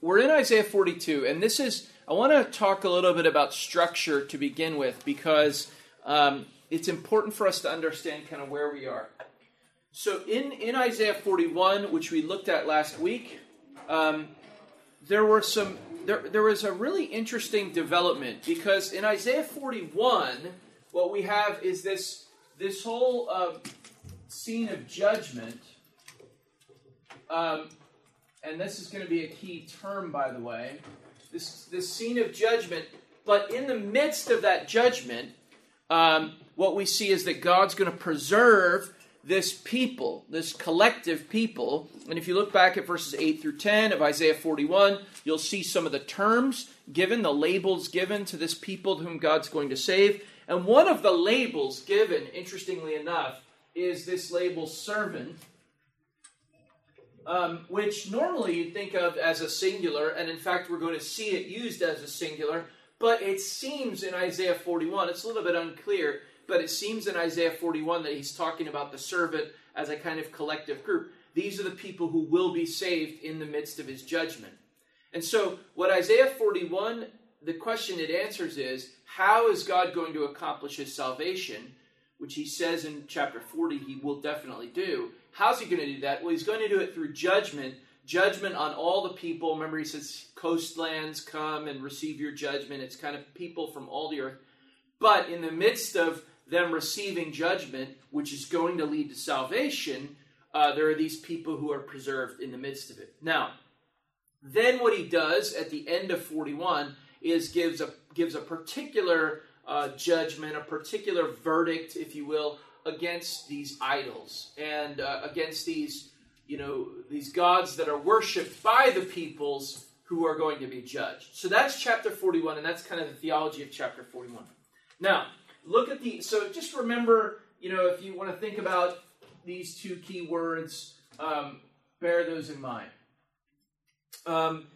we're in Isaiah 42, and this is, I want to talk a little bit about structure to begin with because um, it's important for us to understand kind of where we are. So in, in Isaiah 41, which we looked at last week, um, there were some there, there was a really interesting development because in Isaiah 41, what we have is this this whole uh, scene of judgment. Um, and this is going to be a key term, by the way. This this scene of judgment, but in the midst of that judgment, um, what we see is that God's going to preserve this people, this collective people. And if you look back at verses 8 through 10 of Isaiah 41, you'll see some of the terms given, the labels given to this people whom God's going to save. And one of the labels given, interestingly enough, is this label servant, um, which normally you'd think of as a singular, and in fact, we're going to see it used as a singular. But it seems in Isaiah 41, it's a little bit unclear but it seems in Isaiah 41 that he's talking about the servant as a kind of collective group. These are the people who will be saved in the midst of his judgment. And so, what Isaiah 41, the question it answers is how is God going to accomplish his salvation, which he says in chapter 40 he will definitely do. How's he going to do that? Well, he's going to do it through judgment, judgment on all the people. Remember, he says, coastlands come and receive your judgment. It's kind of people from all the earth. But in the midst of them receiving judgment, which is going to lead to salvation, uh, there are these people who are preserved in the midst of it. Now, then what he does at the end of 41 is gives a gives a particular uh, judgment, a particular verdict, if you will, against these idols and uh, against these you know these gods that are worshipped by the peoples who are going to be judged. So that's chapter 41, and that's kind of the theology of chapter 41. Now, look at the so just remember you know if you want to think about these two key words um, bear those in mind um,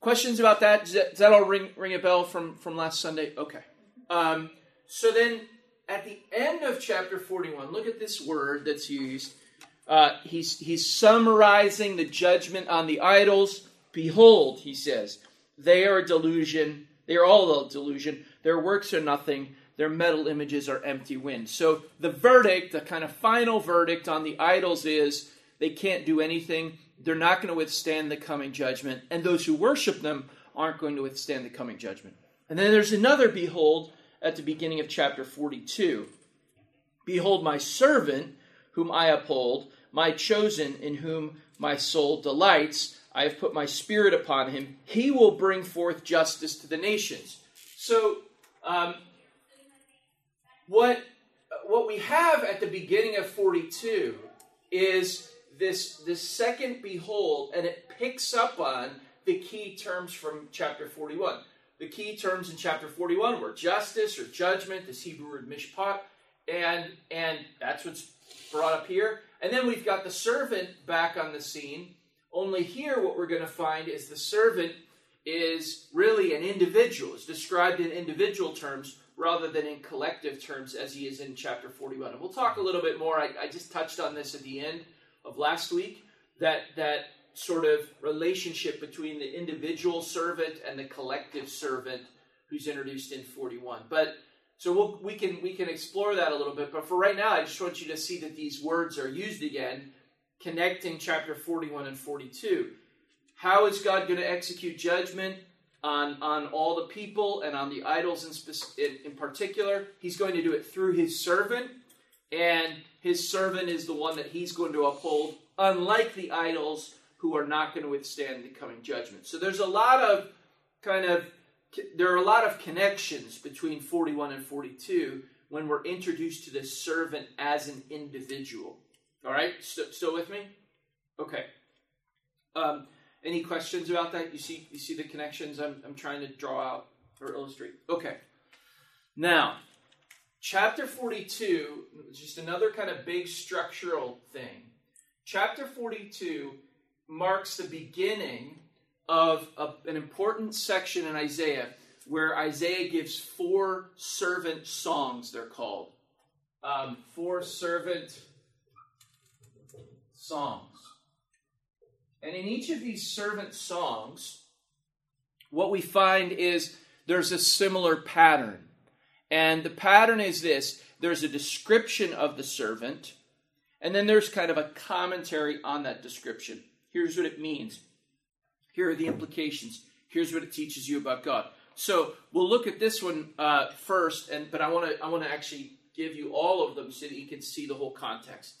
questions about that does, that does, that all ring ring a bell from from last sunday okay um, so then at the end of chapter 41 look at this word that's used uh, he's he's summarizing the judgment on the idols behold he says they are a delusion they are all a delusion their works are nothing their metal images are empty wind. So the verdict, the kind of final verdict on the idols is they can't do anything. They're not going to withstand the coming judgment. And those who worship them aren't going to withstand the coming judgment. And then there's another behold at the beginning of chapter 42. Behold, my servant, whom I uphold, my chosen, in whom my soul delights. I have put my spirit upon him. He will bring forth justice to the nations. So, um, what what we have at the beginning of 42 is this this second behold and it picks up on the key terms from chapter 41 the key terms in chapter 41 were justice or judgment this hebrew word mishpat and and that's what's brought up here and then we've got the servant back on the scene only here what we're going to find is the servant is really an individual it's described in individual terms rather than in collective terms as he is in chapter 41. And we'll talk a little bit more. I, I just touched on this at the end of last week that that sort of relationship between the individual servant and the collective servant who's introduced in 41. But so we'll, we can we can explore that a little bit. But for right now, I just want you to see that these words are used again, connecting chapter 41 and 42. How is God going to execute judgment? on, on all the people and on the idols in, spe- in, in particular. He's going to do it through his servant, and his servant is the one that he's going to uphold, unlike the idols who are not going to withstand the coming judgment. So there's a lot of kind of there are a lot of connections between 41 and 42 when we're introduced to this servant as an individual. All right, still, still with me? Okay. Um, any questions about that? You see, you see the connections I'm, I'm trying to draw out or illustrate. Okay. Now, chapter 42 just another kind of big structural thing. Chapter 42 marks the beginning of a, an important section in Isaiah where Isaiah gives four servant songs, they're called. Um, four servant songs. And in each of these servant songs, what we find is there's a similar pattern. And the pattern is this there's a description of the servant, and then there's kind of a commentary on that description. Here's what it means. Here are the implications. Here's what it teaches you about God. So we'll look at this one uh, first, and but I want to I want to actually give you all of them so that you can see the whole context.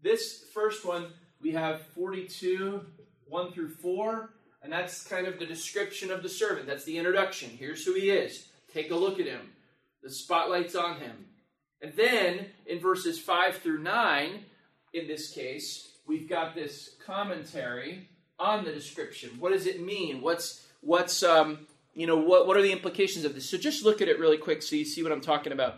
This first one we have 42, 1 through 4, and that's kind of the description of the servant. That's the introduction. Here's who he is. Take a look at him. The spotlight's on him. And then in verses 5 through 9, in this case, we've got this commentary on the description. What does it mean? What's what's um you know what what are the implications of this? So just look at it really quick so you see what I'm talking about.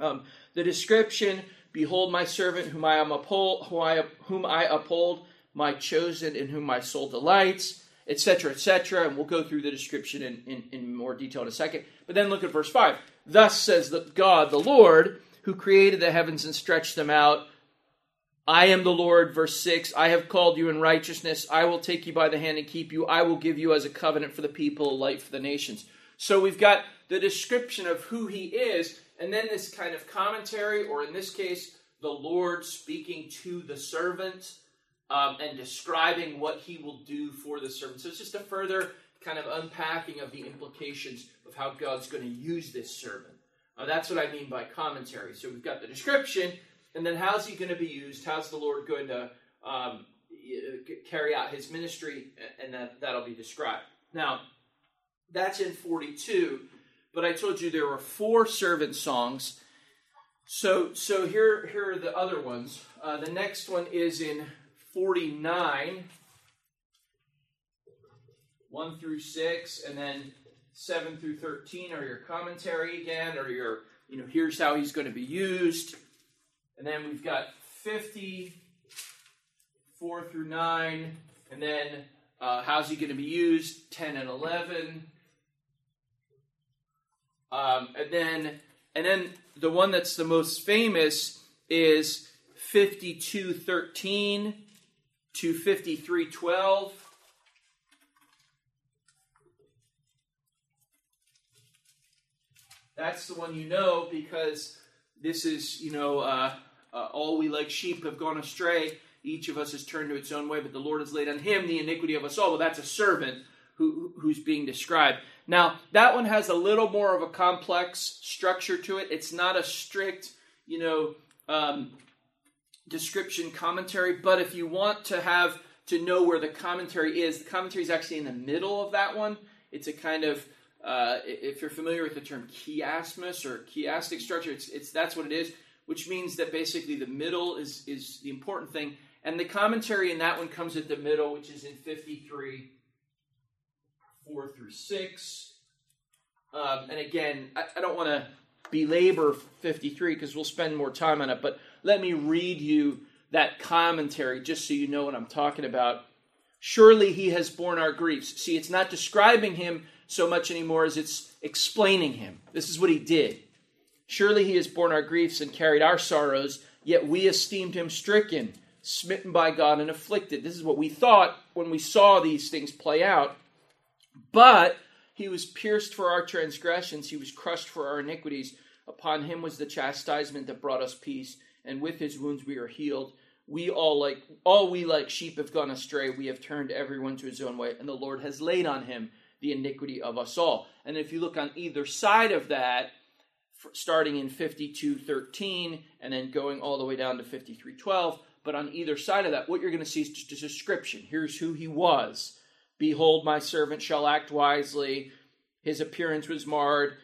Um, the description: Behold, my servant, whom I am uphold, whom I, whom I uphold, my chosen, in whom my soul delights, etc., etc. And we'll go through the description in, in, in more detail in a second. But then look at verse five. Thus says the God, the Lord, who created the heavens and stretched them out I am the Lord, verse 6. I have called you in righteousness. I will take you by the hand and keep you. I will give you as a covenant for the people, a light for the nations. So we've got the description of who he is, and then this kind of commentary, or in this case, the Lord speaking to the servant um, and describing what he will do for the servant. So it's just a further kind of unpacking of the implications of how God's going to use this servant. Uh, that's what I mean by commentary. So we've got the description, and then how's he going to be used? How's the Lord going to um, carry out his ministry? And that, that'll be described. Now, that's in 42, but I told you there were four servant songs. So, so here, here are the other ones. Uh, the next one is in 49, 1 through 6, and then 7 through 13 are your commentary again, or your, you know, here's how he's going to be used. And then we've got 50, 4 through 9. And then uh, how's he going to be used? 10 and 11. Um, and then and then the one that's the most famous is 5213 to 5312. That's the one you know because this is, you know, uh, uh, all we like sheep have gone astray. Each of us has turned to its own way, but the Lord has laid on him the iniquity of us all. Well, that's a servant who, who's being described. Now, that one has a little more of a complex structure to it. It's not a strict, you know, um, description commentary, but if you want to have to know where the commentary is, the commentary is actually in the middle of that one. It's a kind of uh, if you're familiar with the term chiasmus or chiastic structure, it's, it's that's what it is, which means that basically the middle is is the important thing, and the commentary in that one comes at the middle, which is in 53, four through six. Um, and again, I, I don't want to belabor 53 because we'll spend more time on it, but let me read you that commentary just so you know what I'm talking about. Surely he has borne our griefs. See, it's not describing him so much anymore as it's explaining him. This is what he did. Surely he has borne our griefs and carried our sorrows, yet we esteemed him stricken, smitten by God, and afflicted. This is what we thought when we saw these things play out. But he was pierced for our transgressions, he was crushed for our iniquities. Upon him was the chastisement that brought us peace, and with his wounds we are healed. We all like all we like sheep have gone astray. We have turned everyone to his own way, and the Lord has laid on him the iniquity of us all. And if you look on either side of that, starting in 52:13 and then going all the way down to 53:12, but on either side of that, what you're going to see is just a description. Here's who he was. Behold, my servant shall act wisely. His appearance was marred,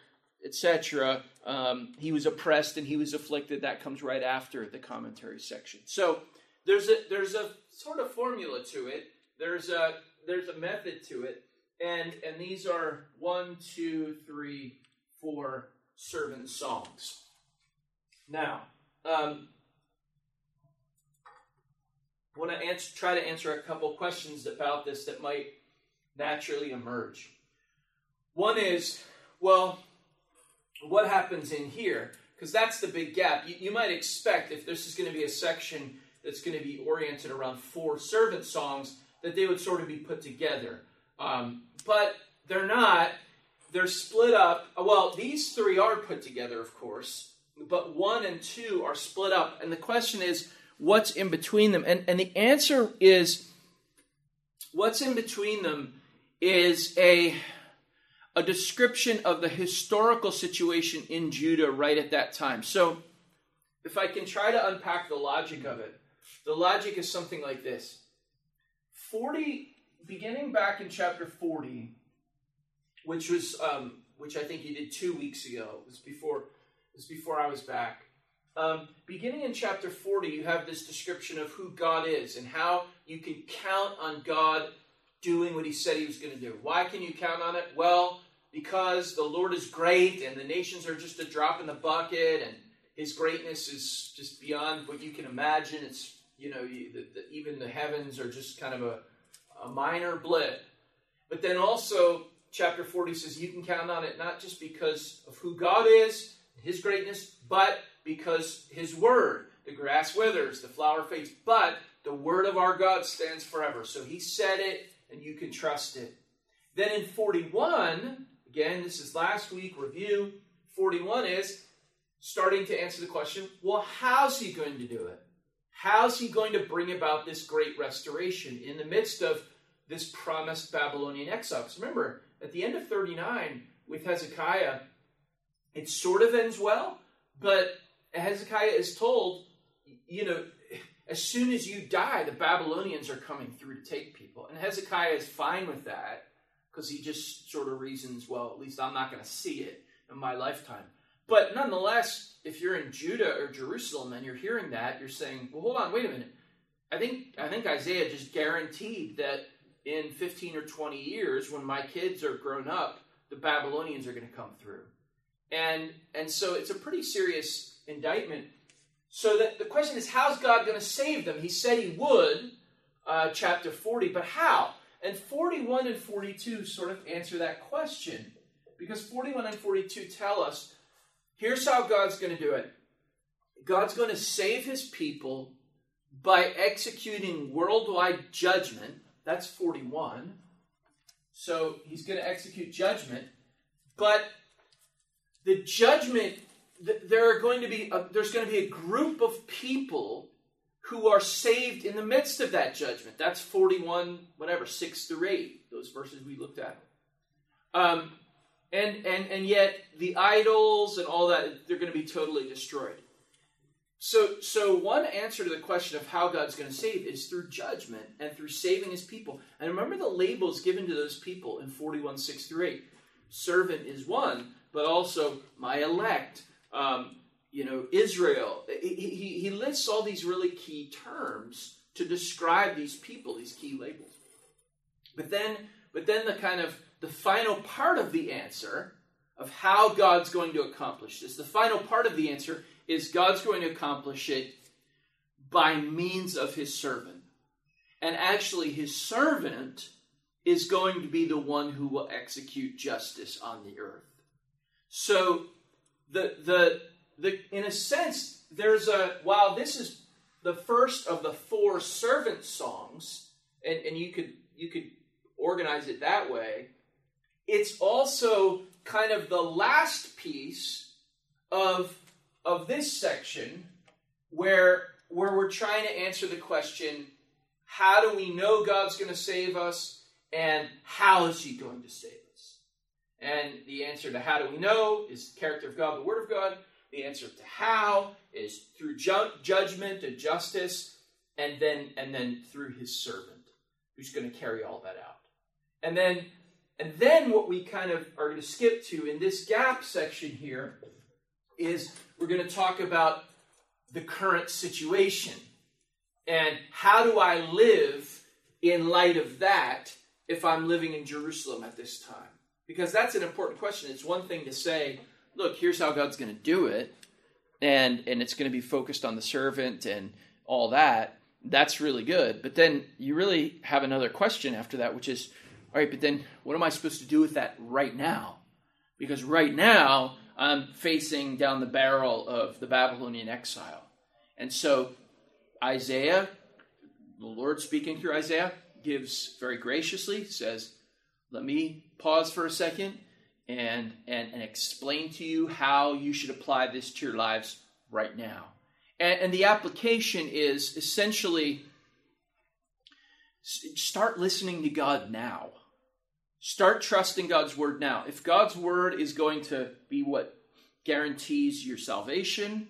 etc. Um, he was oppressed and he was afflicted. That comes right after the commentary section. So there's a there's a sort of formula to it. There's a there's a method to it and and these are one, two, three, four servant songs. Now, um, I want to answer, try to answer a couple questions about this that might naturally emerge. One is, well, what happens in here? Because that's the big gap. You, you might expect if this is going to be a section that's going to be oriented around four servant songs, that they would sort of be put together. Um, but they're not. They're split up. Well, these three are put together, of course, but one and two are split up. And the question is, what's in between them? And, and the answer is, what's in between them is a a description of the historical situation in Judah right at that time. So, if I can try to unpack the logic of it, the logic is something like this 40, beginning back in chapter 40, which was, um, which I think you did two weeks ago, it was before, it was before I was back. Um, beginning in chapter 40, you have this description of who God is and how you can count on God doing what he said he was going to do. Why can you count on it? Well, because the Lord is great and the nations are just a drop in the bucket and his greatness is just beyond what you can imagine. It's, you know, you, the, the, even the heavens are just kind of a, a minor blip. But then also, chapter 40 says you can count on it not just because of who God is, his greatness, but because his word. The grass withers, the flower fades, but the word of our God stands forever. So he said it, and you can trust it. Then in 41, Again, this is last week review. 41 is starting to answer the question well, how's he going to do it? How's he going to bring about this great restoration in the midst of this promised Babylonian exile? Because remember, at the end of 39 with Hezekiah, it sort of ends well, but Hezekiah is told, you know, as soon as you die, the Babylonians are coming through to take people. And Hezekiah is fine with that because he just sort of reasons, well, at least I'm not going to see it in my lifetime. But nonetheless, if you're in Judah or Jerusalem and you're hearing that, you're saying, well, hold on, wait a minute. I think I think Isaiah just guaranteed that in 15 or 20 years, when my kids are grown up, the Babylonians are going to come through. And and so it's a pretty serious indictment. So that the question is, how's God going to save them? He said he would, uh, chapter 40, but how? And 41 and 42 sort of answer that question. Because 41 and 42 tell us here's how God's going to do it God's going to save his people by executing worldwide judgment. That's 41. So he's going to execute judgment. But the judgment, there are going to be a, there's going to be a group of people who are saved in the midst of that judgment. That's 41, whatever, 6 through 8, those verses we looked at. Um, and, and, and yet, the idols and all that, they're going to be totally destroyed. So, so one answer to the question of how God's going to save is through judgment and through saving his people. And remember the labels given to those people in 41, 6 through 8. Servant is one, but also my elect, um, you know, Israel. He, he, he lists all these really key terms to describe these people, these key labels. But then, but then the kind of the final part of the answer of how God's going to accomplish this, the final part of the answer is God's going to accomplish it by means of his servant. And actually, his servant is going to be the one who will execute justice on the earth. So the the the, in a sense, there's a, while this is the first of the four servant songs, and, and you could you could organize it that way, it's also kind of the last piece of of this section where where we're trying to answer the question how do we know God's going to save us and how is he going to save us? And the answer to how do we know is the character of God, the word of God, the answer to how is through ju- judgment and justice, and then and then through his servant, who's going to carry all that out. And then and then what we kind of are going to skip to in this gap section here is we're going to talk about the current situation and how do I live in light of that if I'm living in Jerusalem at this time? Because that's an important question. It's one thing to say, look, here's how God's going to do it, and and it's going to be focused on the servant and all that. That's really good. But then you really have another question after that, which is, all right, but then what am I supposed to do with that right now? Because right now I'm facing down the barrel of the Babylonian exile. And so Isaiah, the Lord speaking through Isaiah, gives very graciously, says, Let me pause for a second and, and, and explain to you how you should apply this to your lives right now. And, and the application is essentially start listening to God now. Start trusting God's word now. If God's word is going to be what guarantees your salvation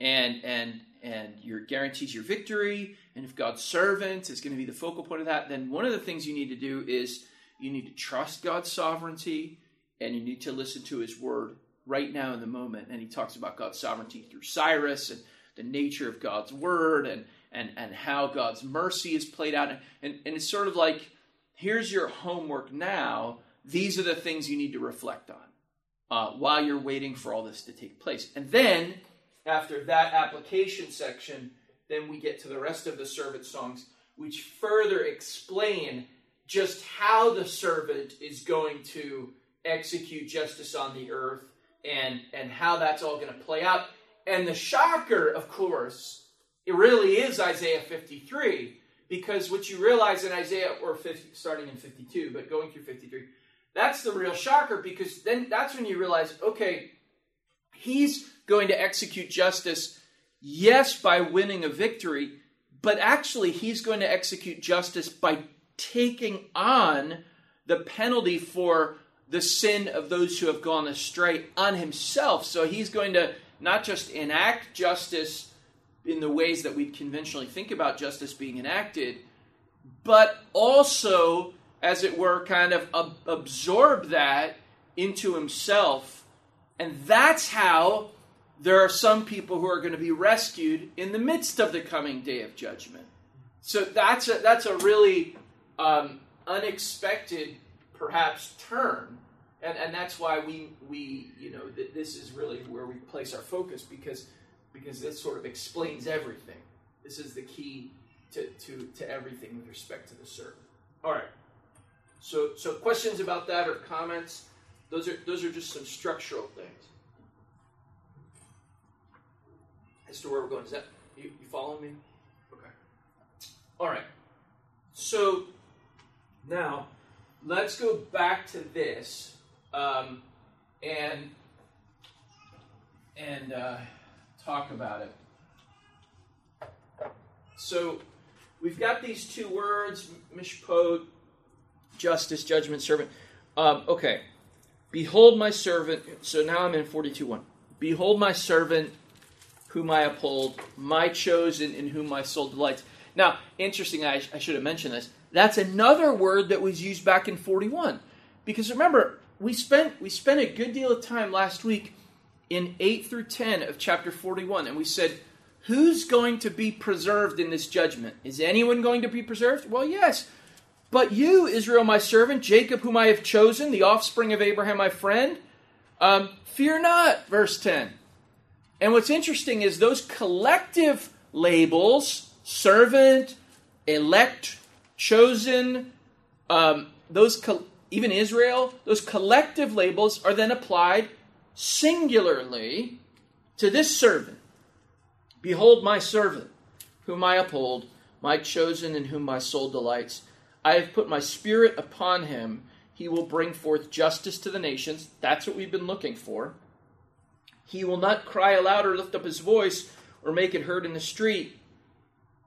and and and your guarantees your victory, and if God's servant is going to be the focal point of that, then one of the things you need to do is you need to trust God's sovereignty and you need to listen to his word right now in the moment. And he talks about God's sovereignty through Cyrus and the nature of God's word and and and how God's mercy is played out. And, and it's sort of like, here's your homework now. These are the things you need to reflect on uh, while you're waiting for all this to take place. And then, after that application section, then we get to the rest of the servant songs, which further explain just how the servant is going to execute justice on the earth and, and how that's all going to play out. And the shocker, of course, it really is Isaiah 53, because what you realize in Isaiah, or 50, starting in 52, but going through 53, that's the real shocker, because then that's when you realize, okay, he's going to execute justice, yes, by winning a victory, but actually he's going to execute justice by taking on the penalty for the sin of those who have gone astray on himself. So he's going to not just enact justice in the ways that we'd conventionally think about justice being enacted, but also, as it were, kind of ab- absorb that into himself. And that's how there are some people who are going to be rescued in the midst of the coming day of judgment. So that's a, that's a really um, unexpected, perhaps, turn. And, and that's why we, we you know, th- this is really where we place our focus because, because this sort of explains everything. This is the key to, to, to everything with respect to the servant. All right. So, so questions about that or comments? Those are, those are just some structural things. As to where we're going. Is that, you, you following me? Okay. All right. So, now, let's go back to this um, and and uh, talk about it. So we've got these two words, mishpat, justice, judgment, servant. Um, okay. Behold my servant. So now I'm in 42 1. Behold my servant, whom I uphold, my chosen, in whom my soul delights. Now, interesting, I, I should have mentioned this. That's another word that was used back in 41. Because remember, we spent we spent a good deal of time last week in 8 through 10 of chapter 41 and we said who's going to be preserved in this judgment? Is anyone going to be preserved? Well yes. But you israel my servant jacob whom i have chosen the offspring of abraham my friend um, fear not verse 10 and what's interesting is those collective labels servant elect chosen um, those co- even Israel, those collective labels are then applied singularly to this servant. Behold, my servant, whom I uphold, my chosen, in whom my soul delights. I have put my spirit upon him. He will bring forth justice to the nations. That's what we've been looking for. He will not cry aloud or lift up his voice or make it heard in the street.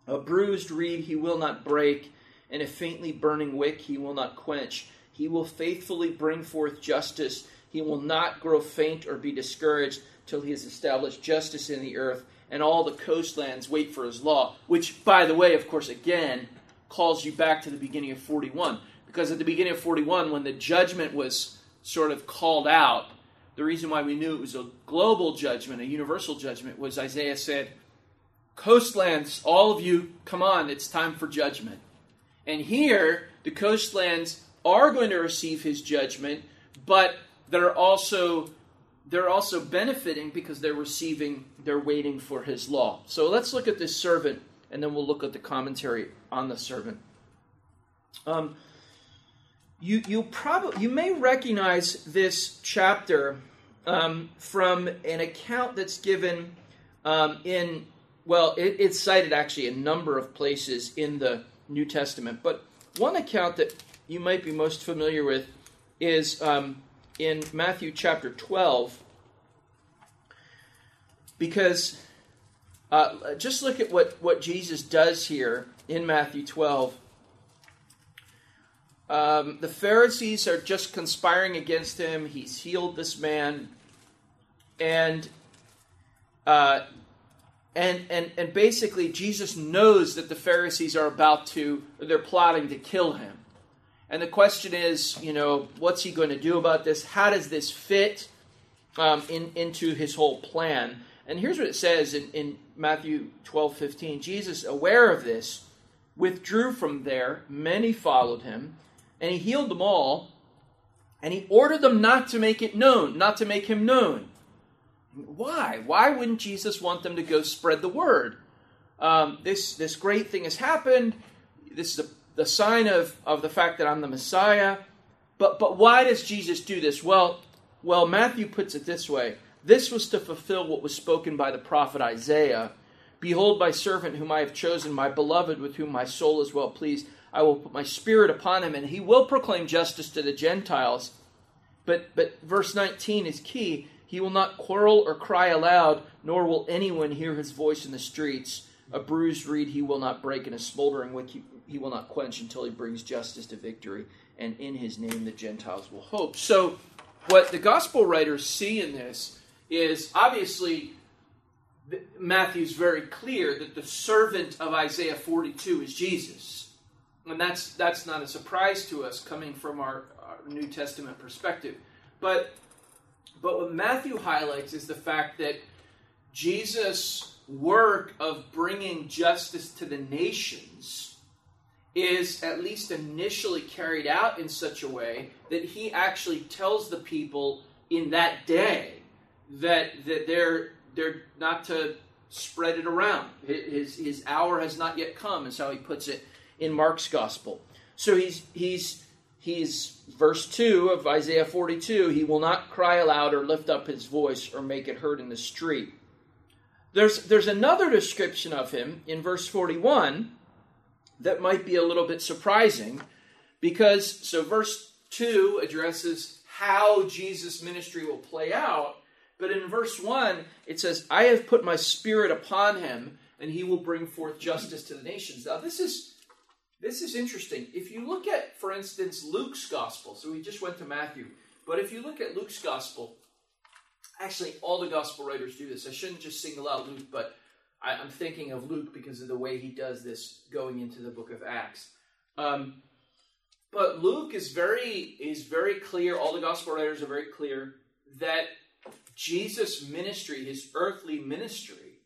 A bruised reed he will not break, and a faintly burning wick he will not quench. He will faithfully bring forth justice. He will not grow faint or be discouraged till he has established justice in the earth, and all the coastlands wait for his law. Which, by the way, of course, again, calls you back to the beginning of 41. Because at the beginning of 41, when the judgment was sort of called out, the reason why we knew it was a global judgment, a universal judgment, was Isaiah said, Coastlands, all of you, come on, it's time for judgment. And here, the coastlands are going to receive his judgment, but they're also they're also benefiting because they're receiving they're waiting for his law. So let's look at this servant and then we'll look at the commentary on the servant. Um, you you probably you may recognize this chapter um, from an account that's given um, in well it, it's cited actually a number of places in the New Testament, but one account that you might be most familiar with is um, in Matthew chapter 12, because uh, just look at what, what Jesus does here in Matthew 12. Um, the Pharisees are just conspiring against him. He's healed this man, and uh, and and and basically Jesus knows that the Pharisees are about to they're plotting to kill him. And the question is, you know, what's he going to do about this? How does this fit um, in, into his whole plan? And here's what it says in, in Matthew 12 15. Jesus, aware of this, withdrew from there. Many followed him, and he healed them all. And he ordered them not to make it known, not to make him known. Why? Why wouldn't Jesus want them to go spread the word? Um, this this great thing has happened. This is a, the sign of, of the fact that I'm the Messiah. But but why does Jesus do this? Well, well, Matthew puts it this way. This was to fulfill what was spoken by the prophet Isaiah. Behold, my servant whom I have chosen, my beloved, with whom my soul is well pleased. I will put my spirit upon him, and he will proclaim justice to the Gentiles. But but verse 19 is key. He will not quarrel or cry aloud, nor will anyone hear his voice in the streets. A bruised reed he will not break, and a smoldering wick he, he will not quench until he brings justice to victory. And in his name the Gentiles will hope. So, what the gospel writers see in this is obviously Matthew's very clear that the servant of Isaiah 42 is Jesus. And that's, that's not a surprise to us coming from our, our New Testament perspective. But but what Matthew highlights is the fact that Jesus' work of bringing justice to the nations is at least initially carried out in such a way that he actually tells the people in that day that, that they're, they're not to spread it around. His, his hour has not yet come, is how he puts it in Mark's gospel. So he's, he's he's verse 2 of Isaiah 42 he will not cry aloud or lift up his voice or make it heard in the street. There's, there's another description of him in verse 41 that might be a little bit surprising because, so verse 2 addresses how Jesus' ministry will play out, but in verse 1 it says, I have put my spirit upon him and he will bring forth justice to the nations. Now, this is this is interesting. If you look at, for instance, Luke's gospel, so we just went to Matthew, but if you look at Luke's gospel, actually, all the gospel writers do this. I shouldn't just single out Luke, but I, am thinking of Luke because of the way he does this going into the book of Acts. Um, but Luke is very is very clear. All the gospel writers are very clear that Jesus' ministry, his earthly ministry,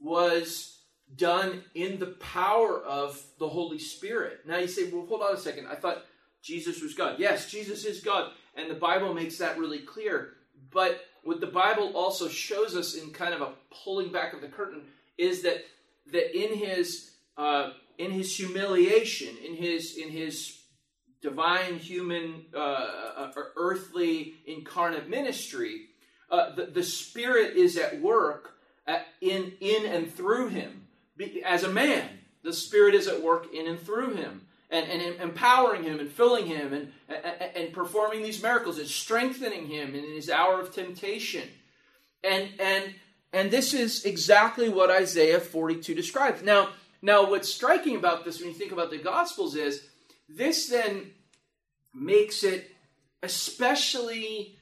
was done in the power of the Holy Spirit. Now you say, well, hold on a second. I thought Jesus was God. Yes, Jesus is God. And the Bible makes that really clear. But what the Bible also shows us in kind of a pulling back of the curtain is that that in his uh, in his humiliation, in his in his divine, human, uh, uh, earthly, incarnate ministry, uh, the, the Spirit is at work at, in in and through him as a man, the Spirit is at work in and through him. And, and empowering him and filling him and, and, and performing these miracles and strengthening him in his hour of temptation. And, and, and this is exactly what Isaiah 42 describes. Now, now, what's striking about this when you think about the Gospels is this then makes it especially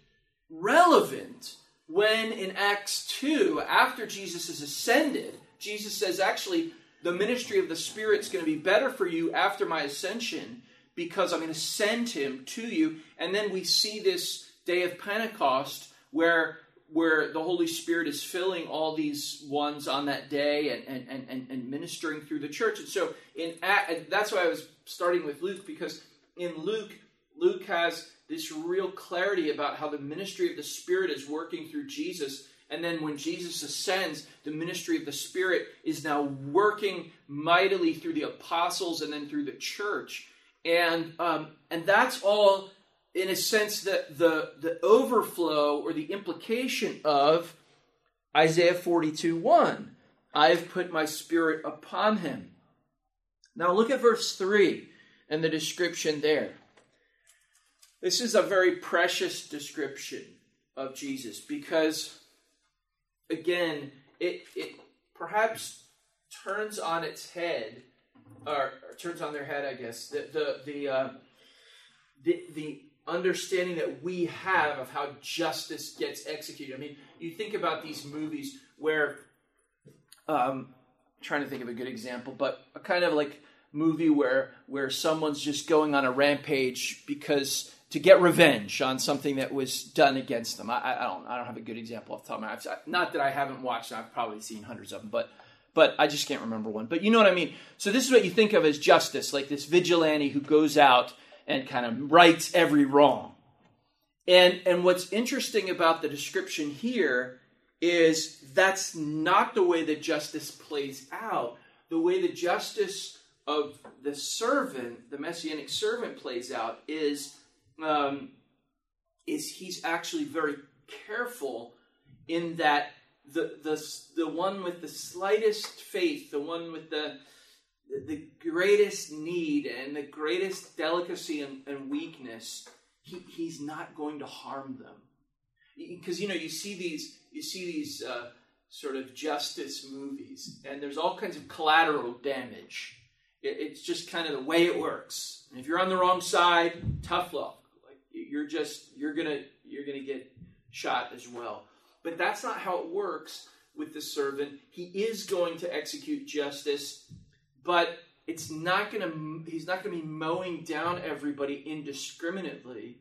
relevant when in Acts 2, after Jesus has ascended, Jesus says, actually, the ministry of the Spirit is going to be better for you after my ascension because I'm going to send him to you. And then we see this day of Pentecost where where the Holy Spirit is filling all these ones on that day and, and, and, and ministering through the church. And so in that's why I was starting with Luke, because in Luke, Luke has this real clarity about how the ministry of the Spirit is working through Jesus and then when Jesus ascends, the ministry of the Spirit is now working mightily through the apostles and then through the church. And, um, and that's all, in a sense, that the, the overflow or the implication of Isaiah 42 1. I have put my spirit upon him. Now look at verse 3. and the description there. This is a very precious description of Jesus because, again, it, it perhaps turns on its head, or, or turns on their head, I guess, the, the, the, uh, the, the understanding that we have of how justice gets executed. I mean, you think about these movies where, um, trying to think of a good example, but a kind of like movie where where someone's just going on a rampage because to get revenge on something that was done against them. I, I don't I don't have a good example off the top of my head. Not that I haven't watched. I've probably seen hundreds of them, but but I just can't remember one. But you know what I mean. So this is what you think of as justice, like this vigilante who goes out and kind of rights every wrong. And and what's interesting about the description here is that's not the way that justice plays out. The way the justice of the servant, the messianic servant, plays out is um, is he's actually very careful in that the the the one with the slightest faith, the one with the the greatest need and the greatest delicacy and, and weakness, he, he's not going to harm them. Because you know, you see these you see these uh, sort of justice movies, and there's all kinds of collateral damage it's just kind of the way it works. And if you're on the wrong side, tough luck. You're just you're gonna you're gonna get shot as well. But that's not how it works with the servant. He is going to execute justice, but it's not gonna he's not gonna be mowing down everybody indiscriminately.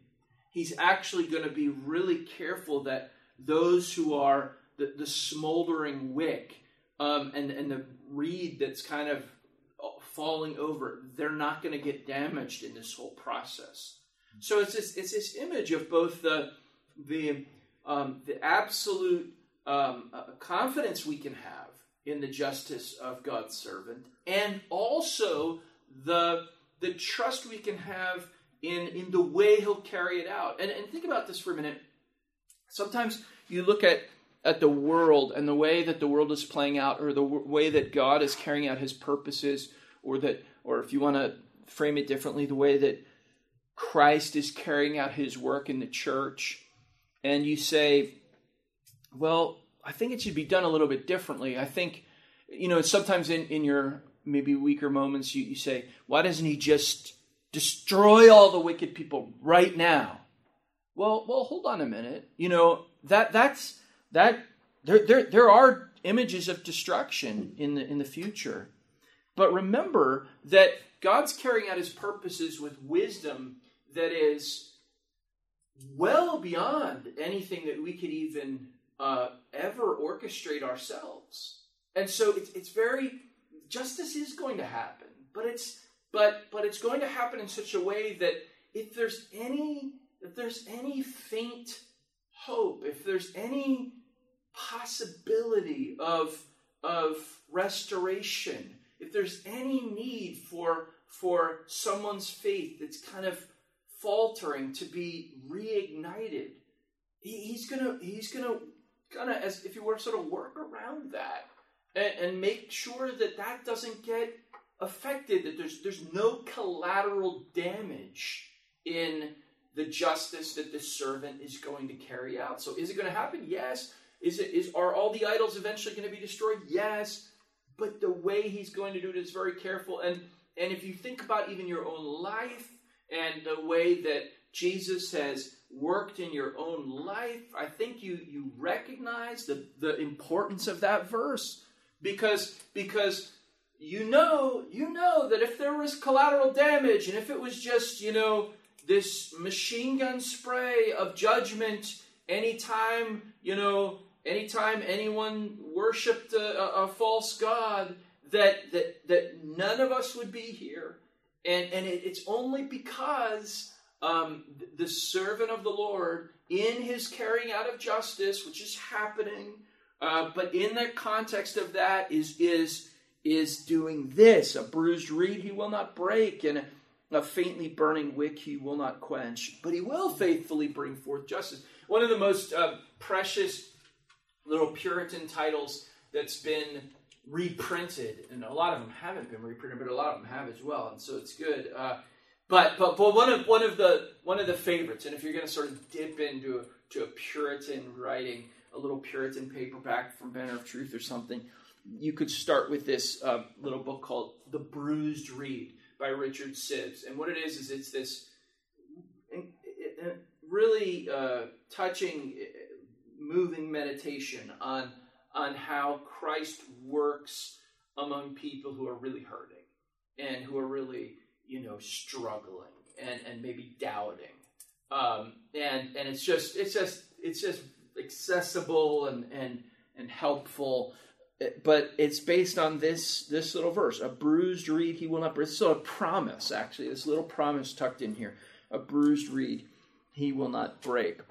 He's actually to be really careful that those who are the, the smoldering wick um, and, and the reed that's kind of falling over, they're not going to get damaged in this whole process. So it's this, it's this image of both the the um, the absolute um, uh, confidence we can have in the justice of God's servant, and also the the trust we can have in in the way He'll carry it out. And, and think about this for a minute. Sometimes you look at at the world and the way that the world is playing out, or the w- way that God is carrying out His purposes or that, or if you want to frame it differently, the way that Christ is carrying out his work in the church, and you say, well, I think it should be done a little bit differently. I think, you know, sometimes in, in your maybe weaker moments, you, you say, why doesn't he just destroy all the wicked people right now? Well, well, hold on a minute. You know, that that's that there there there are images of destruction in the in the future. But remember that God's carrying out his purposes with wisdom that is well beyond anything that we could even uh, ever orchestrate ourselves. And so it's, it's very justice is going to happen, but it's but but it's going to happen in such a way that if there's any if there's any faint hope, if there's any possibility of of restoration, if there's any need for for someone's faith that's kind of faltering to be reignited, he, he's gonna he's gonna kind of as if you were sort of work around that and, and make sure that that doesn't get affected. That there's there's no collateral damage in the justice that the servant is going to carry out. So is it going to happen? Yes. Is it is are all the idols eventually going to be destroyed? Yes but the way he's going to do it is very careful. And and if you think about even your own life and the way that Jesus has worked in your own life, I think you you recognize the, the importance of that verse. Because because you know, you know that if there was collateral damage and if it was just, you know, this machine gun spray of judgment anytime, you know, anytime anyone worshipped a, a, false god, that, that, that none of us would be here. And, and it, it's only because um, the servant of the Lord, in his carrying out of justice, which is happening, uh, but in the context of that is, is, is doing this a bruised reed he will not break, and a faintly burning wick he will not quench, but he will faithfully bring forth justice. One of the most uh, precious little Puritan titles that's been reprinted, and a lot of them haven't been reprinted, but a lot of them have as well, and so it's good. Uh, But but but one of one of the one of the favorites, and if you're going to sort of dip into a, to a Puritan writing, a little Puritan paperback from Banner of Truth or something, you could start with this uh, little book called The Bruised Reed by Richard Sibbes. And what it is is it's this really uh, touching, moving meditation on on how Christ works among people who are really hurting and who are really you know struggling and and maybe doubting. Um, and and it's just it's just it's just accessible and and and helpful. But it's based on this this little verse a bruised reed he will not break. So a promise actually. This little promise tucked in here. A bruised reed he will not break.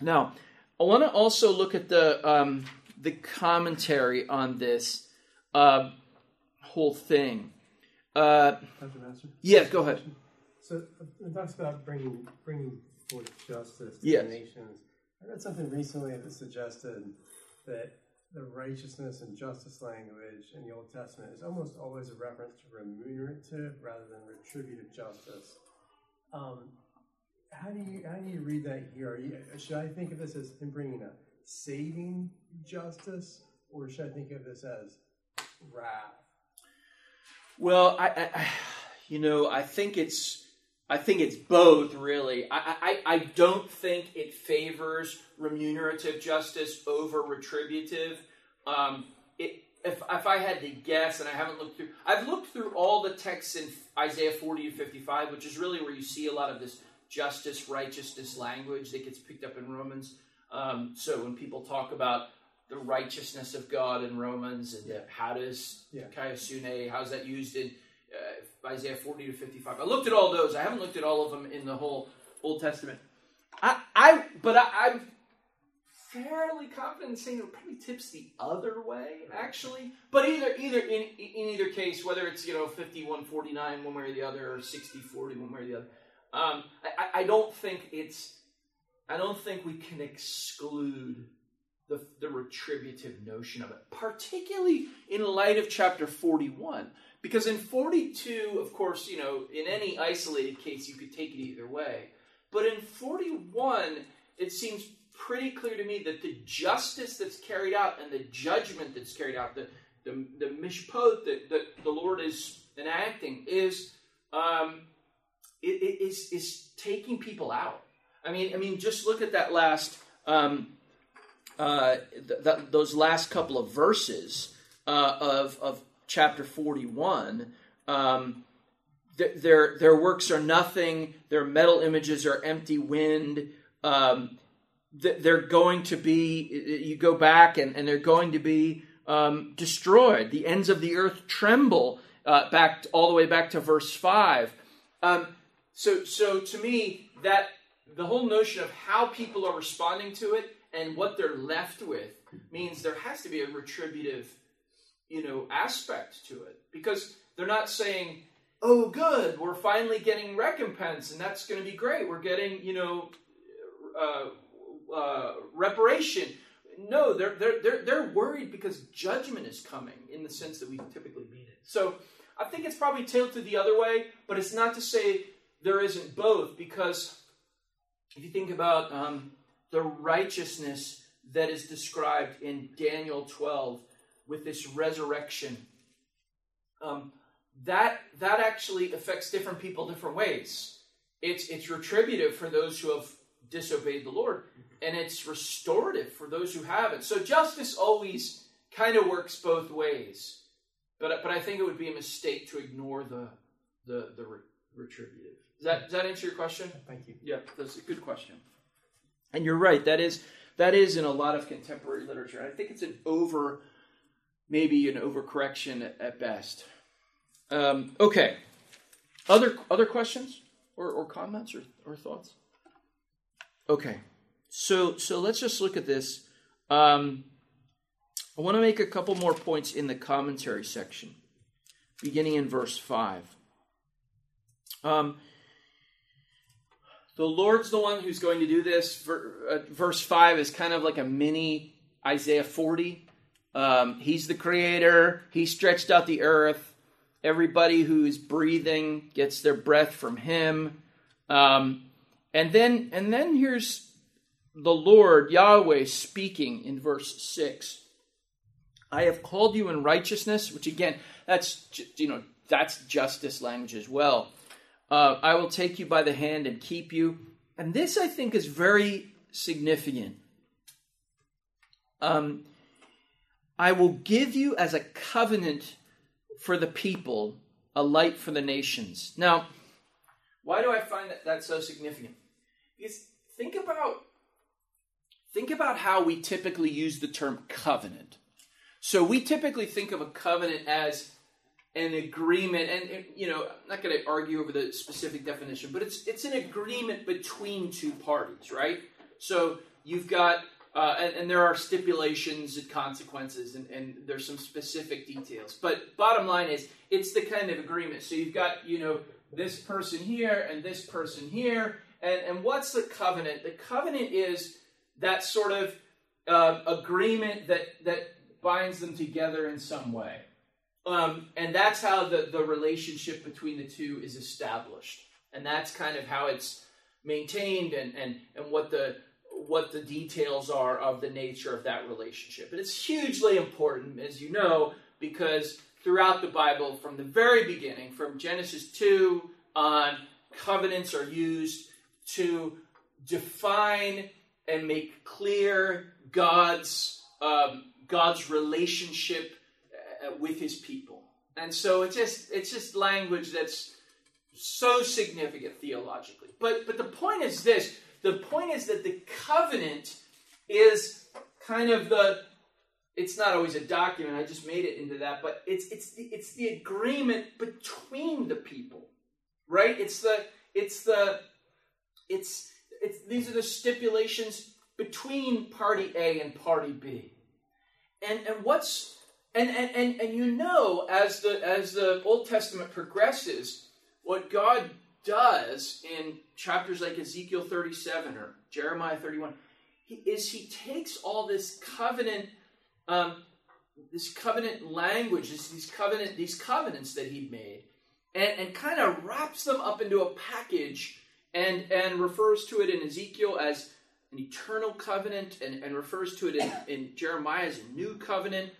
Now i want to also look at the um, the commentary on this uh, whole thing uh, yeah go ahead so it talks about bringing bringing forth justice to yes. the nations i read something recently that suggested that the righteousness and justice language in the Old Testament is almost always a reference to remunerative rather than retributive justice. Um, how do you how do you read that here? You, should I think of this as him bringing a saving justice, or should I think of this as wrath? Well, I, I you know, I think it's I think it's both, really. I, I, I don't think it favors remunerative justice over retributive. Um, it, if, if I had to guess, and I haven't looked through, I've looked through all the texts in Isaiah 40 and 55, which is really where you see a lot of this justice, righteousness language that gets picked up in Romans. Um, so when people talk about the righteousness of God in Romans, and Yeah. how does Yeah. kaiosune, how's that used in uh, Isaiah 40 to 55. I looked at all those. I haven't looked at all of them in the whole Old Testament. I, I but I, I'm fairly confident in saying it probably tips the other way, actually. But either either in in either case, whether it's you know 51 49 one way or the other, or 60 40 one way or the other, um, I, I don't think it's I don't think we can exclude the, the retributive notion of it, particularly in light of chapter 41. Because in 42, of course, you know, in any isolated case, you could take it either way. But in 41, it seems pretty clear to me that the justice that's carried out and the judgment that's carried out, the, the, the mishpat that, that the Lord is enacting, is um, it, it is, is taking people out. I mean, I mean, just look at that last, um, uh, th- th- those last couple of verses uh, of of chapter forty one. Um, th- their their works are nothing. Their metal images are empty wind. Um, th- they're going to be. You go back and, and they're going to be um, destroyed. The ends of the earth tremble. Uh, back all the way back to verse five. Um, so so to me that the whole notion of how people are responding to it and what they're left with means there has to be a retributive you know aspect to it. Because they're not saying oh good we're finally getting recompense and that's going to be great. We're getting you know uh, uh, reparation. No they're, they're they're they're worried because judgment is coming in the sense that we typically mean it. So i think it's probably tilted the other way but it's not to say there isn't both because if you think about um, the righteousness that is described in Daniel 12 with this resurrection, um, that that actually affects different people different ways. It's it's retributive for those who have disobeyed the Lord, and it's restorative for those who haven't. So justice always kind of works both ways, but but I think it would be a mistake to ignore the the the re- retributive. Does that does that answer your question? Thank you. Yeah, that's a good question. And you're right. That is that is in a lot of contemporary literature. I think it's an over, maybe an overcorrection at, at best. Um, okay. Other other questions or, or comments or, or thoughts? Okay. So so let's just look at this. Um, I want to make a couple more points in the commentary section, beginning in verse five. Um, the Lord's the one who's going to do this. Verse 5 is kind of like a mini Isaiah 40. Um, he's the creator, he stretched out the earth. everybody who is breathing gets their breath from Him. Um, and then, and then here's the Lord Yahweh speaking in verse six. I have called you in righteousness, which again, that's you know that's justice language as well. Uh, I will take you by the hand and keep you, and this I think is very significant. Um, I will give you as a covenant for the people, a light for the nations. Now, why do I find that that's so significant? Because think about think about how we typically use the term covenant. So we typically think of a covenant as an agreement, and you know, I'm not going to argue over the specific definition, but it's it's an agreement between two parties, right? So you've got, uh, and, and, there are stipulations and consequences, and, and there's some specific details. But bottom line is, it's the kind of agreement. So you've got, you know, this person here and this person here, and and what's the covenant? The covenant is that sort of uh, agreement that that binds them together in some way. Um, and that's how the, the relationship between the two is established. And that's kind of how it's maintained and, and, and what the what the details are of the nature of that relationship. And it's hugely important, as you know, because throughout the Bible, from the very beginning, from Genesis 2 on, covenants are used to define and make clear God's um, God's relationship Uh, with His people. And so it's just it's just language that's so significant theologically. But but the point is this: the point is that the covenant is kind of the it's not always a document. I just made it into that, but it's it's the, it's the agreement between the people, right? It's the it's the it's it's these are the stipulations between party A and party B. And and what's and, and, and, and you know as the as the Old Testament progresses, what God does in chapters like Ezekiel 37 or Jeremiah 31 he, is he takes all this covenant um, this covenant language, this, these covenant these covenants that he'd made, and, and kind of wraps them up into a package and and refers to it in Ezekiel as an eternal covenant and, and refers to it in, in Jeremiah as a new covenant.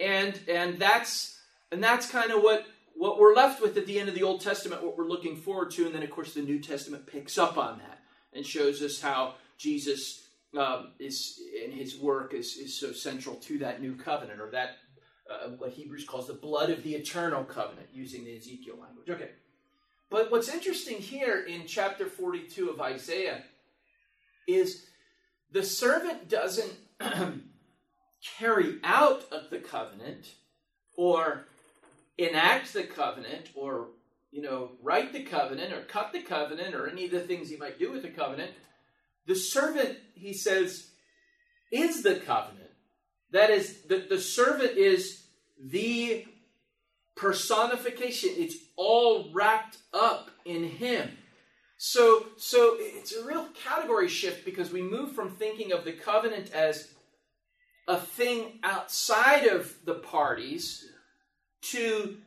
And and that's and that's kind of what what we're left with at the end of the Old Testament, what we're looking forward to, and then of course the New Testament picks up on that and shows us how Jesus um, is in his work is, is so central to that new covenant, or that uh, what Hebrews calls the blood of the eternal covenant, using the Ezekiel language. Okay, but what's interesting here in chapter 42 of Isaiah is the servant doesn't carry out of the covenant or enact the covenant or you know write the covenant or cut the covenant or any of the things he might do with the covenant the servant he says is the covenant. That is the, the servant is the personification. It's all wrapped up in him. So, so it's a real category shift because we move from thinking of the covenant as a thing outside of the parties to,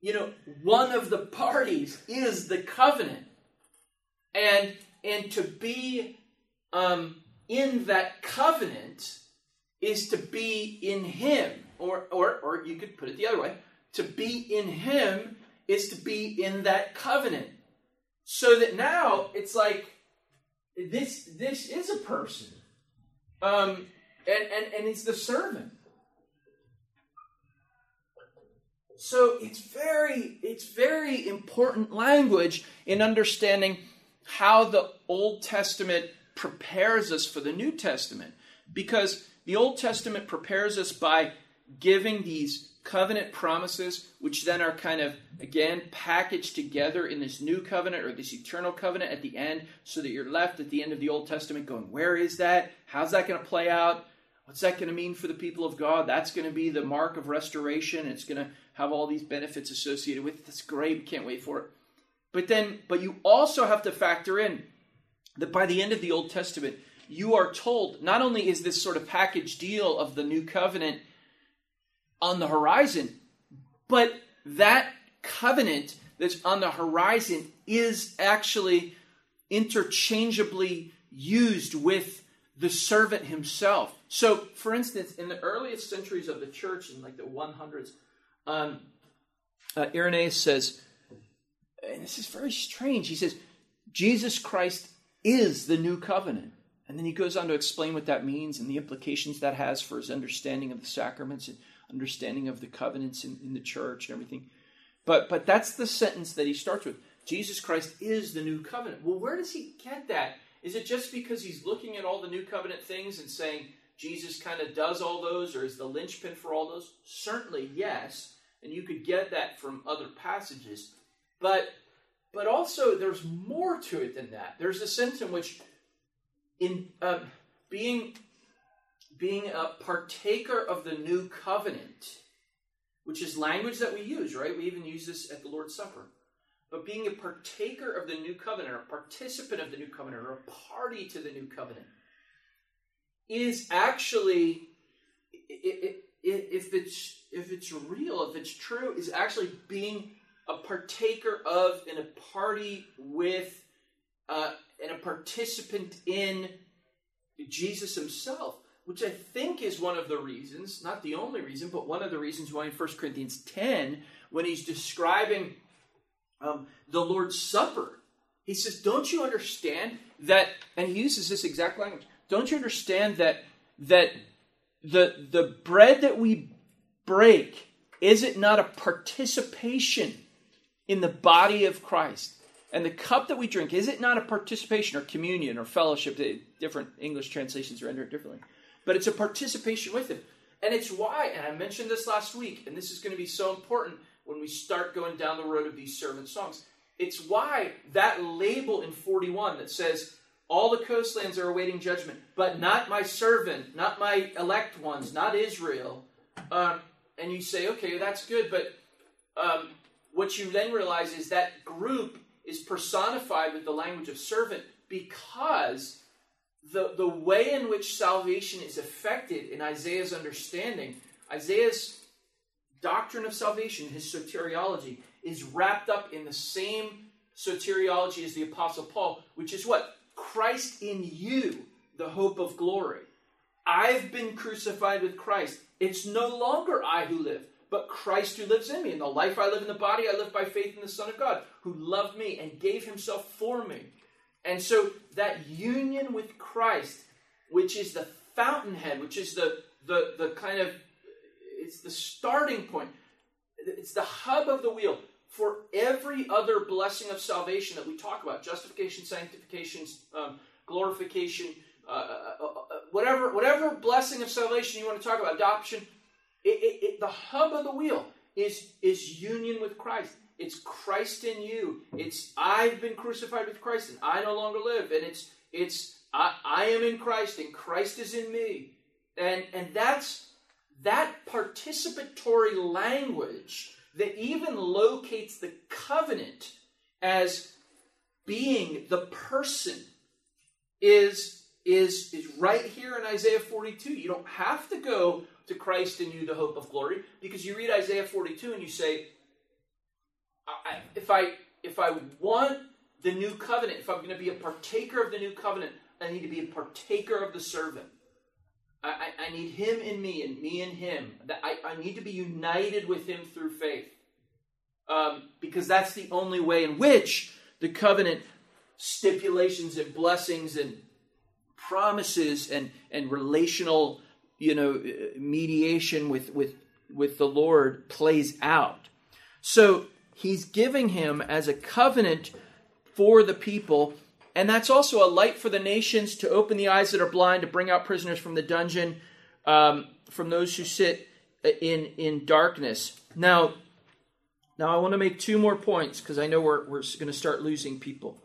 you know, one of the parties is the covenant. And, and to be um, in that covenant is to be in Him. Or, or, or you could put it the other way to be in Him is to be in that covenant. So that now it's like this this is a person. Um and, and, and it's the servant. So it's very it's very important language in understanding how the Old Testament prepares us for the New Testament. Because the Old Testament prepares us by giving these covenant promises, which then are kind of, again, packaged together in this new covenant or this eternal covenant at the end, so that you're left at the end of the Old Testament going, where is that? How's that going to play out? What's that going to mean for the people of God? That's going to be the mark of restoration. It's going to have all these benefits associated with it. That's great. Can't wait for it. But then, but you also have to factor in that by the end of the Old Testament, you are told not only is this sort of package deal of the new covenant on the horizon, but that covenant that's on the horizon is actually interchangeably used with the servant himself. So, for instance, in the earliest centuries of the church, in like the 100s, um, uh, Irenaeus says, and this is very strange. He says, Jesus Christ is the new covenant. And then he goes on to explain what that means and the implications that has for his understanding of the sacraments and understanding of the covenants in, in the church and everything. But but that's the sentence that he starts with. Jesus Christ is the new covenant. Well, where does he get that? Is it just because he's looking at all the new covenant things and saying Jesus kind of does all those, or is the linchpin for all those? Certainly, yes. And you could get that from other passages. But but also there's more to it than that. There's a sense in which in uh, being being a partaker of the new covenant, which is language that we use, right? We even use this at the Lord's Supper. But being a partaker of the new covenant, a participant of the new covenant, or a party to the new covenant, is actually, if it's if it's real, if it's true, is actually being a partaker of and a party with uh, and a participant in Jesus himself, which I think is one of the reasons, not the only reason, but one of the reasons why in 1 Corinthians 10, when he's describing um, the Lord's Supper, he says, Don't you understand that, and he uses this exact language, don't you understand that that the the bread that we break is it not a participation in the body of Christ? And the cup that we drink, is it not a participation or communion or fellowship? Different English translations render it differently. But it's a participation with Him. And it's why, and I mentioned this last week, and this is going to be so important when we start going down the road of these servant songs. It's why that label in 41 that says, all the coastlands are awaiting judgment, but not my servant, not my elect ones, not Israel. Um, and you say, okay, that's good, but um, what you then realize is that group is personified with the language of servant because the, the way in which salvation is effected in Isaiah's understanding, Isaiah's doctrine of salvation, his soteriology, is wrapped up in the same soteriology as the Apostle Paul, which is what? Christ in you, the hope of glory. I've been crucified with Christ. It's no longer I who live, but Christ who lives in me. In the life I live in the body, I live by faith in the Son of God, who loved me and gave himself for me. And so that union with Christ, which is the fountainhead, which is the, the, the kind of, it's the starting point, it's the hub of the wheel for every other blessing of salvation that we talk about justification, sanctification, um, glorification, uh, uh, uh, uh whatever, whatever blessing of salvation you want to talk about, adoption, it, it, it, the hub of the wheel is, is union with Christ. It's Christ in you. It's I've been crucified with Christ and I no longer live. And it's it's I, I am in Christ and Christ is in me. And and that's that participatory language that even locates the covenant as being the person is is is right here in Isaiah 42. You don't have to go to Christ in you, the hope of glory, because you read Isaiah 42 and you say, I, if I if I want the new covenant, if I'm going to be a partaker of the new covenant, I need to be a partaker of the servant. I, I, need him in me and me in him. I, I need to be united with him through faith. Um, because that's the only way in which the covenant stipulations and blessings and promises and, and relational you know mediation with with with the Lord plays out. So he's giving him as a covenant for the people. And that's also a light for the nations to open the eyes that are blind, to bring out prisoners from the dungeon, um, from those who sit in, in darkness. Now, now I want to make two more points because I know we're, we're going to start losing people.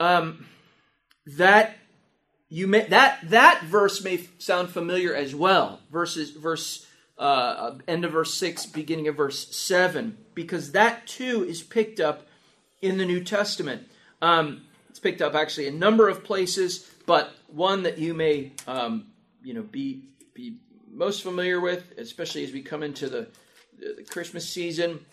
Um, that you may, that that verse may sound familiar as well. Verses verse uh, end of verse 6, beginning of verse 7, because that too is picked up in the New Testament. Um, it's picked up actually a number of places, but one that you may um, you know be be most familiar with, especially as we come into the, the Christmas season,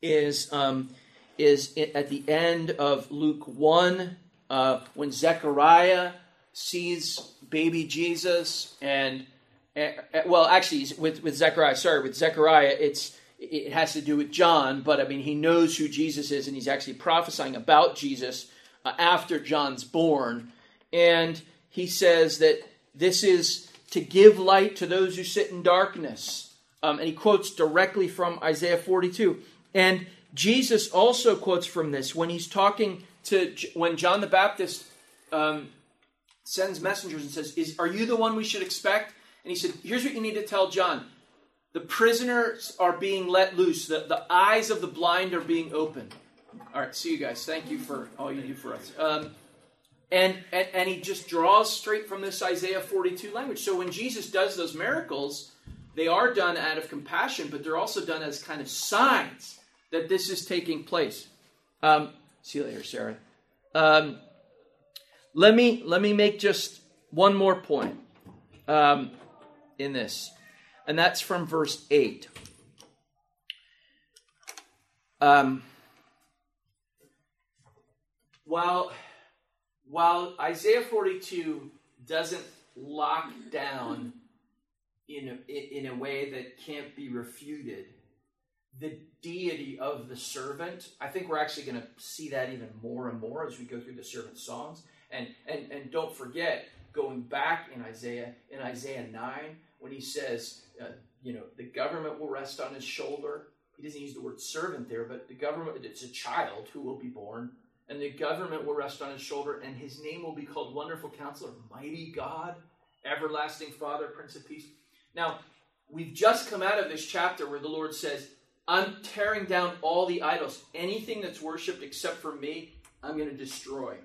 is um, is at the end of Luke one uh, when Zechariah sees baby Jesus and uh, well, actually, with with Zechariah, sorry, with Zechariah, it's it has to do with John, but I mean, he knows who Jesus is, and he's actually prophesying about Jesus uh, after John's born, and he says that this is to give light to those who sit in darkness, um, and he quotes directly from Isaiah 42, and Jesus also quotes from this when he's talking to when John the Baptist um, sends messengers and says, "Is are you the one we should expect?" And he said, "Here's what you need to tell John: the prisoners are being let loose. The, the eyes of the blind are being opened." All right, see you guys. Thank you for all you do for us. Um, and, and and he just draws straight from this Isaiah 42 language. So when Jesus does those miracles, they are done out of compassion, but they're also done as kind of signs that this is taking place. Um, see you later, Sarah. Um, let me let me make just one more point um, in this, and that's from verse eight. Um, while while Isaiah forty two doesn't lock down in a, in a way that can't be refuted the deity of the servant. I think we're actually going to see that even more and more as we go through the servant songs. And, and, and don't forget, going back in Isaiah, in Isaiah 9, when he says, uh, you know, the government will rest on his shoulder. He doesn't use the word servant there, but the government, it's a child who will be born. And the government will rest on his shoulder, and his name will be called Wonderful Counselor, Mighty God, Everlasting Father, Prince of Peace. Now, we've just come out of this chapter where the Lord says, I'm tearing down all the idols. Anything that's worshiped except for me, I'm going to destroy.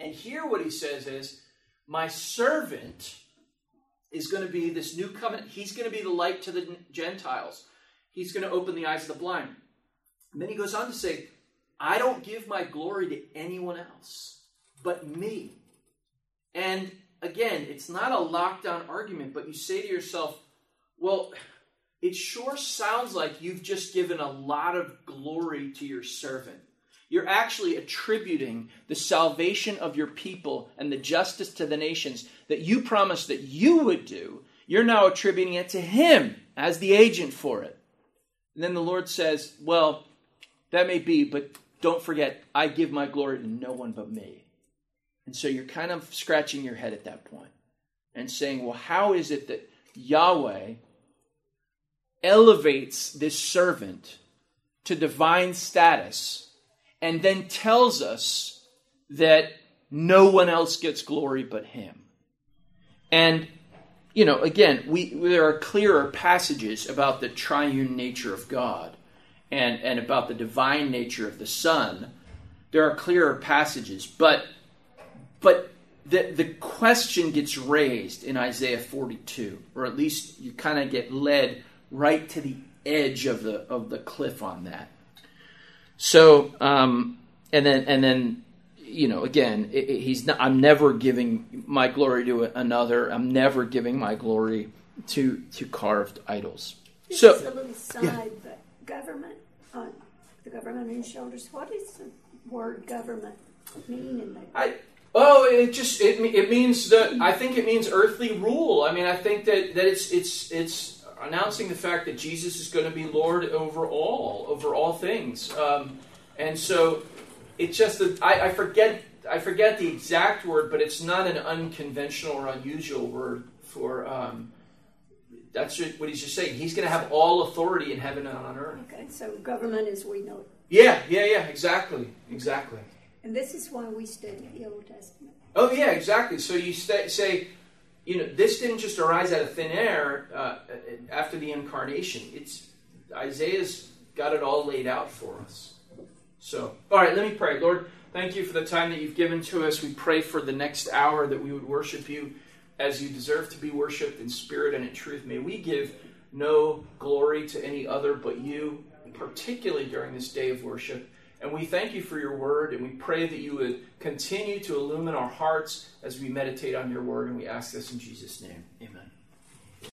And here, what he says is, My servant is going to be this new covenant. He's going to be the light to the Gentiles, he's going to open the eyes of the blind. And then he goes on to say, I don't give my glory to anyone else but me. And again, it's not a lockdown argument, but you say to yourself, well, it sure sounds like you've just given a lot of glory to your servant. You're actually attributing the salvation of your people and the justice to the nations that you promised that you would do. You're now attributing it to him as the agent for it. And then the Lord says, Well, that may be, but don't forget, I give my glory to no one but me. And so you're kind of scratching your head at that point and saying, Well, how is it that Yahweh elevates this servant to divine status and then tells us that no one else gets glory but him. And, you know, again, we, there are clearer passages about the triune nature of God and, and about the divine nature of the Son. There are clearer passages, but, but the, the question gets raised in Isaiah 42, or at least you kind of get led right to the edge of the of the cliff on that. So, um, and then and then you know, again, it, it, he's not, I'm never giving my glory to another. I'm never giving my glory to to carved idols. So, is a little side, yeah. but government on the government on your shoulders. What does the word government mean in that? I, Oh, it just it, it means that I think it means earthly rule. I mean, I think that, that it's it's it's announcing the fact that Jesus is going to be Lord over all, over all things. Um, and so it's just that I, I, forget I forget the exact word, but it's not an unconventional or unusual word for. Um, that's what he's just saying. He's going to have all authority in heaven and on earth. Okay, so government as we know it. Yeah, yeah, yeah, exactly, exactly. And this is why we study the Old Testament. Oh yeah, exactly. So you st- say you know, this didn't just arise out of thin air uh, after the incarnation. It's Isaiah's got it all laid out for us. So, all right, let me pray. Lord, thank you for the time that you've given to us. We pray for the next hour that we would worship you as you deserve to be worshiped in spirit and in truth. May we give no glory to any other but you, particularly during this day of worship. And we thank you for your word, and we pray that you would continue to illumine our hearts as we meditate on your word, and we ask this in Jesus' name. Amen.